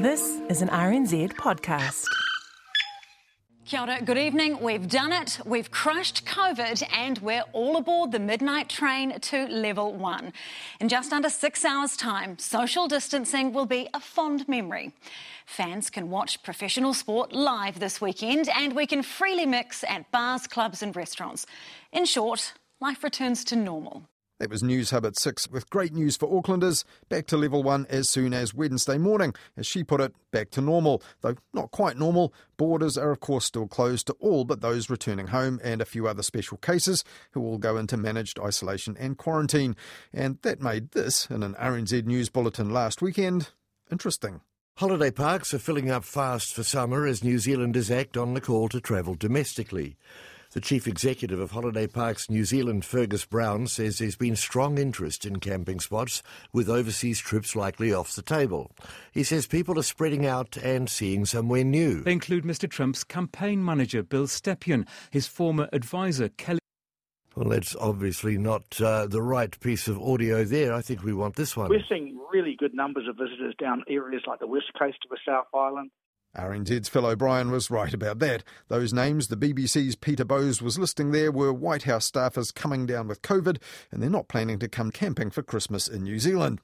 This is an RNZ podcast. Kia ora, good evening. We've done it. We've crushed COVID and we're all aboard the midnight train to level one. In just under six hours' time, social distancing will be a fond memory. Fans can watch professional sport live this weekend and we can freely mix at bars, clubs, and restaurants. In short, life returns to normal. That was Newshub at 6 with great news for Aucklanders. Back to level 1 as soon as Wednesday morning. As she put it, back to normal. Though not quite normal, borders are of course still closed to all but those returning home and a few other special cases who will go into managed isolation and quarantine. And that made this, in an RNZ News bulletin last weekend, interesting. Holiday parks are filling up fast for summer as New Zealanders act on the call to travel domestically. The chief executive of Holiday Parks New Zealand, Fergus Brown, says there's been strong interest in camping spots, with overseas trips likely off the table. He says people are spreading out and seeing somewhere new. They include Mr. Trump's campaign manager, Bill Stepien, his former advisor, Kelly. Well, that's obviously not uh, the right piece of audio there. I think we want this one. We're seeing really good numbers of visitors down areas like the west coast of the South Island, RNZ's Phil O'Brien was right about that. Those names the BBC's Peter Bowes was listing there were White House staffers coming down with COVID, and they're not planning to come camping for Christmas in New Zealand.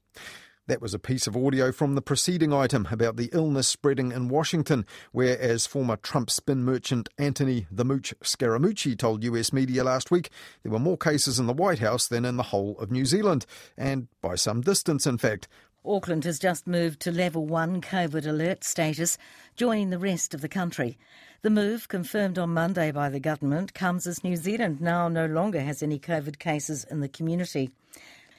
That was a piece of audio from the preceding item about the illness spreading in Washington, where, as former Trump spin merchant Anthony the Mooch Scaramucci told US media last week, there were more cases in the White House than in the whole of New Zealand, and by some distance, in fact. Auckland has just moved to level one COVID alert status, joining the rest of the country. The move, confirmed on Monday by the government, comes as New Zealand now no longer has any COVID cases in the community.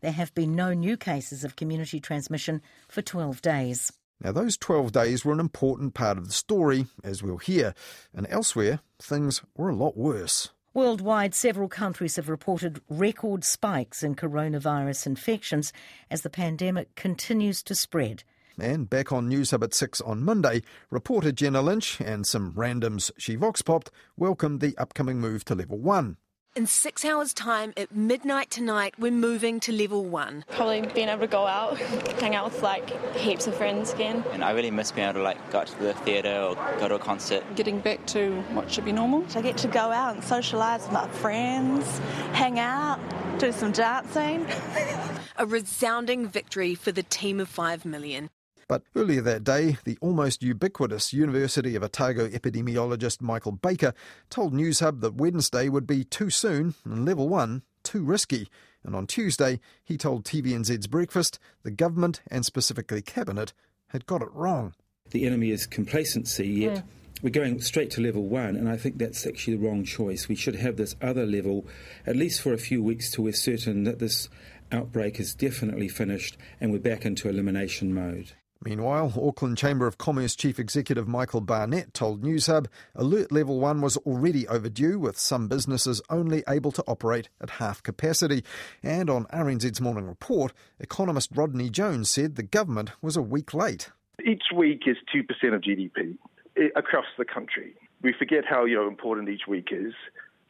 There have been no new cases of community transmission for 12 days. Now, those 12 days were an important part of the story, as we'll hear, and elsewhere, things were a lot worse. Worldwide, several countries have reported record spikes in coronavirus infections as the pandemic continues to spread. And back on Newshub at 6 on Monday, reporter Jenna Lynch and some randoms she vox popped welcomed the upcoming move to level 1. In six hours' time, at midnight tonight, we're moving to level one. Probably being able to go out, hang out with like heaps of friends again. And I really miss being able to like go to the theatre or go to a concert. Getting back to what should be normal. So I get to go out and socialise with my friends, hang out, do some dancing. a resounding victory for the team of five million. But earlier that day, the almost ubiquitous University of Otago epidemiologist Michael Baker told Newshub that Wednesday would be too soon and level one too risky. And on Tuesday, he told TVNZ's Breakfast the government and specifically Cabinet had got it wrong. The enemy is complacency, yet. Yeah. We're going straight to level one, and I think that's actually the wrong choice. We should have this other level, at least for a few weeks, till we're certain that this outbreak is definitely finished and we're back into elimination mode. Meanwhile, Auckland Chamber of Commerce Chief Executive Michael Barnett told Newshub Alert Level 1 was already overdue, with some businesses only able to operate at half capacity. And on RNZ's morning report, economist Rodney Jones said the government was a week late. Each week is 2% of GDP eh, across the country. We forget how you know, important each week is.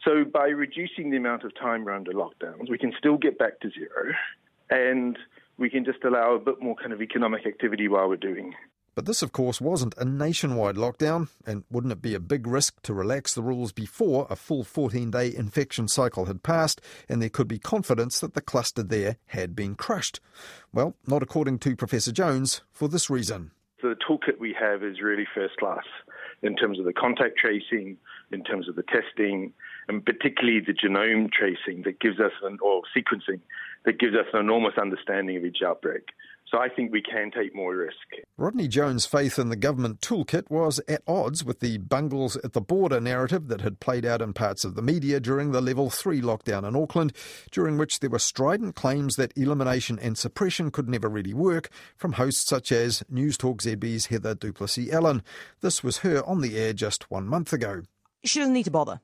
So by reducing the amount of time we're under lockdowns, we can still get back to zero. And we can just allow a bit more kind of economic activity while we're doing. But this, of course, wasn't a nationwide lockdown, and wouldn't it be a big risk to relax the rules before a full 14 day infection cycle had passed and there could be confidence that the cluster there had been crushed? Well, not according to Professor Jones, for this reason. So the toolkit we have is really first class in terms of the contact tracing, in terms of the testing, and particularly the genome tracing that gives us an, or sequencing that gives us an enormous understanding of each outbreak. So I think we can take more risk. Rodney Jones' faith in the government toolkit was at odds with the bungles at the border narrative that had played out in parts of the media during the level 3 lockdown in Auckland, during which there were strident claims that elimination and suppression could never really work from hosts such as News Talk ZB's Heather du Plessis-Allen. This was her on the air just one month ago. She doesn't need to bother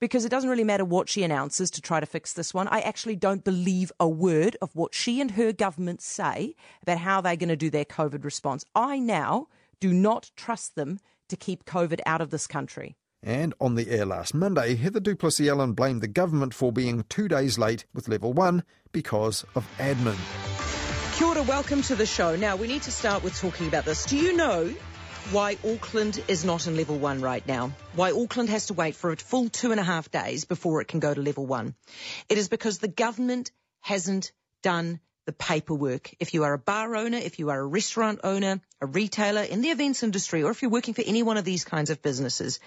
because it doesn't really matter what she announces to try to fix this one. I actually don't believe a word of what she and her government say about how they're going to do their COVID response. I now do not trust them to keep COVID out of this country. And on the air last Monday, Heather du Plessis-Allen blamed the government for being two days late with level one because of admin. Kia ora, welcome to the show. Now, we need to start with talking about this. Do you know why Auckland is not in level one right now? Why Auckland has to wait for a full two and a half days before it can go to level one? It is because the government hasn't done the paperwork. If you are a bar owner, if you are a restaurant owner, a retailer in the events industry, or if you're working for any one of these kinds of businesses,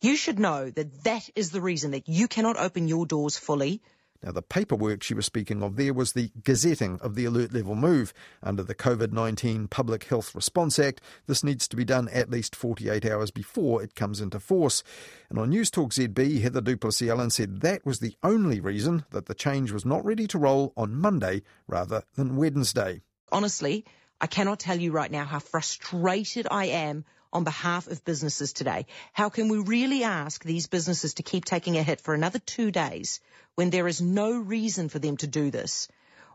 you should know that that is the reason that you cannot open your doors fully now, the paperwork she was speaking of there was the gazetting of the alert level move. Under the COVID 19 Public Health Response Act, this needs to be done at least 48 hours before it comes into force. And on News Talk ZB, Heather du Plessis-Allen said that was the only reason that the change was not ready to roll on Monday rather than Wednesday. Honestly, I cannot tell you right now how frustrated I am on behalf of businesses today. How can we really ask these businesses to keep taking a hit for another two days when there is no reason for them to do this?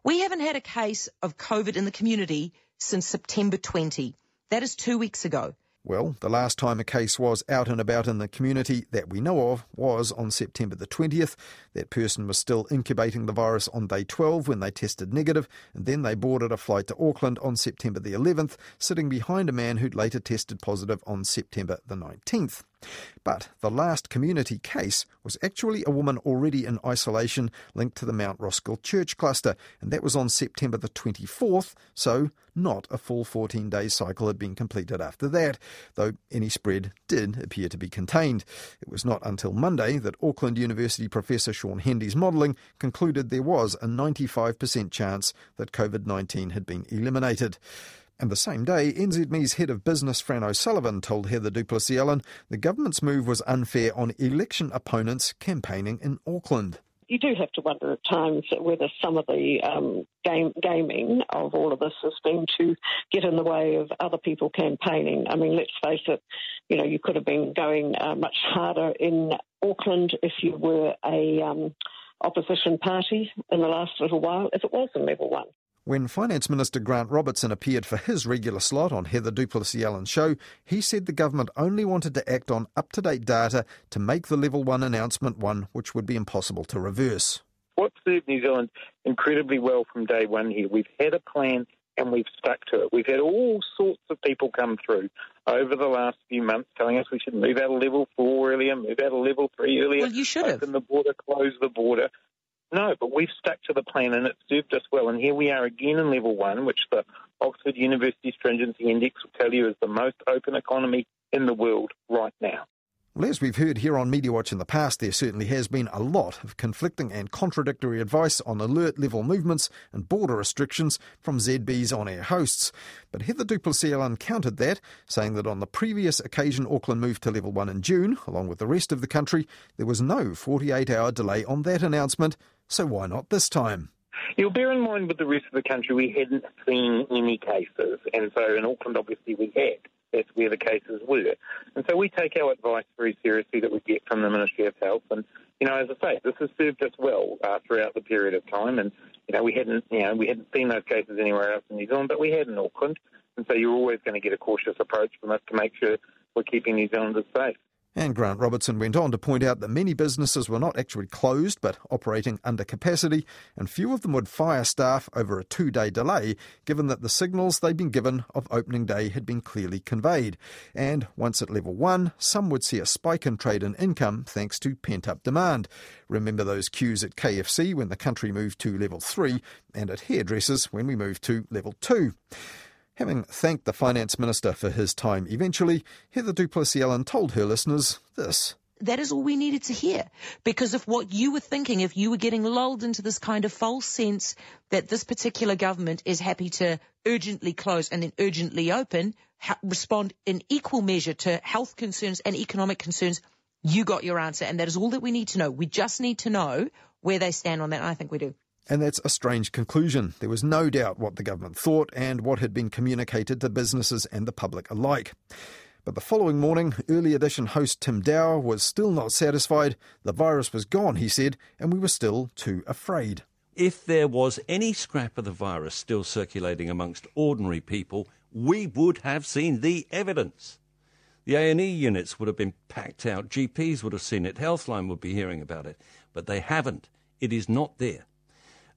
We haven't had a case of COVID in the community since September 20. That is two weeks ago. Well, the last time a case was out and about in the community that we know of was on September the 20th. That person was still incubating the virus on day 12 when they tested negative, and then they boarded a flight to Auckland on September the 11th, sitting behind a man who'd later tested positive on September the 19th. But the last community case was actually a woman already in isolation linked to the Mount Roskill Church cluster, and that was on September the 24th, so not a full 14 day cycle had been completed after that, though any spread did appear to be contained. It was not until Monday that Auckland University Professor Shaun Hendy's modelling concluded there was a 95% chance that COVID 19 had been eliminated. And the same day, NZME's head of business, Fran O'Sullivan, told Heather du Plessis-Allen the government's move was unfair on election opponents campaigning in Auckland. You do have to wonder at times whether some of the um, game, gaming of all of this has been to get in the way of other people campaigning. I mean, let's face it, you know, you could have been going uh, much harder in Auckland if you were a um, opposition party in the last little while, if it was in level one. When Finance Minister Grant Robertson appeared for his regular slot on Heather du Plessis-Allen's show, he said the government only wanted to act on up to date data to make the Level 1 announcement one which would be impossible to reverse. What served New Zealand incredibly well from day one here, we've had a plan and we've stuck to it. We've had all sorts of people come through over the last few months telling us we should move out of level four earlier, move out of level three earlier, well, you should have. open the border, close the border. No, but we've stuck to the plan and it served us well. And here we are again in level one, which the Oxford University Stringency Index will tell you is the most open economy in the world right now. Well, as we've heard here on Media Watch in the past, there certainly has been a lot of conflicting and contradictory advice on alert level movements and border restrictions from ZB's on air hosts. But Heather du Plessis-Allen countered that, saying that on the previous occasion Auckland moved to level 1 in June, along with the rest of the country, there was no 48 hour delay on that announcement, so why not this time? You'll bear in mind with the rest of the country, we hadn't seen any cases, and so in Auckland, obviously, we had. That's where the cases were. And so we take our advice very seriously that we get from the Ministry of Health. And, you know, as I say, this has served us well uh, throughout the period of time. And, you know, we hadn't, you know, we hadn't seen those cases anywhere else in New Zealand, but we had in Auckland. And so you're always going to get a cautious approach from us to make sure we're keeping New Zealanders safe. And Grant Robertson went on to point out that many businesses were not actually closed but operating under capacity, and few of them would fire staff over a two day delay, given that the signals they'd been given of opening day had been clearly conveyed. And once at level one, some would see a spike in trade and income thanks to pent up demand. Remember those queues at KFC when the country moved to level three, and at hairdressers when we moved to level two. Having hmm. thanked the Finance Minister for his time eventually, Heather du Plessis-Allen told her listeners this. That is all we needed to hear. Because if what you were thinking, if you were getting lulled into this kind of false sense that this particular government is happy to urgently close and then urgently open, ha- respond in equal measure to health concerns and economic concerns, you got your answer. And that is all that we need to know. We just need to know where they stand on that. And I think we do. And that's a strange conclusion. There was no doubt what the government thought and what had been communicated to businesses and the public alike. But the following morning, early edition host Tim Dower was still not satisfied. The virus was gone, he said, and we were still too afraid. If there was any scrap of the virus still circulating amongst ordinary people, we would have seen the evidence. The A&E units would have been packed out, GPs would have seen it, Healthline would be hearing about it, but they haven't. It is not there.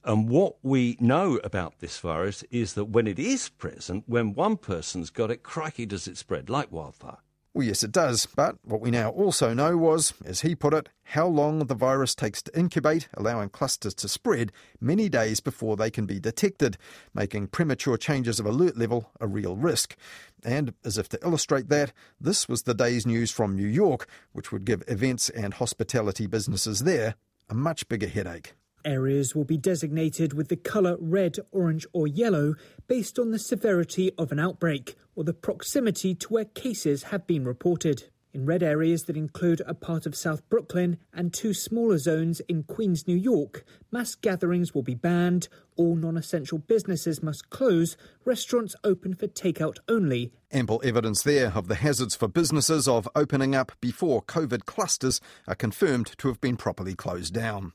And what we know about this virus is that when it is present, when one person's got it, crikey, does it spread like wildfire. Well, yes, it does. But what we now also know was, as he put it, how long the virus takes to incubate, allowing clusters to spread many days before they can be detected, making premature changes of alert level a real risk. And as if to illustrate that, this was the day's news from New York, which would give events and hospitality businesses there a much bigger headache. Areas will be designated with the colour red, orange, or yellow based on the severity of an outbreak or the proximity to where cases have been reported. In red areas that include a part of South Brooklyn and two smaller zones in Queens, New York, mass gatherings will be banned, all non essential businesses must close, restaurants open for takeout only. Ample evidence there of the hazards for businesses of opening up before COVID clusters are confirmed to have been properly closed down.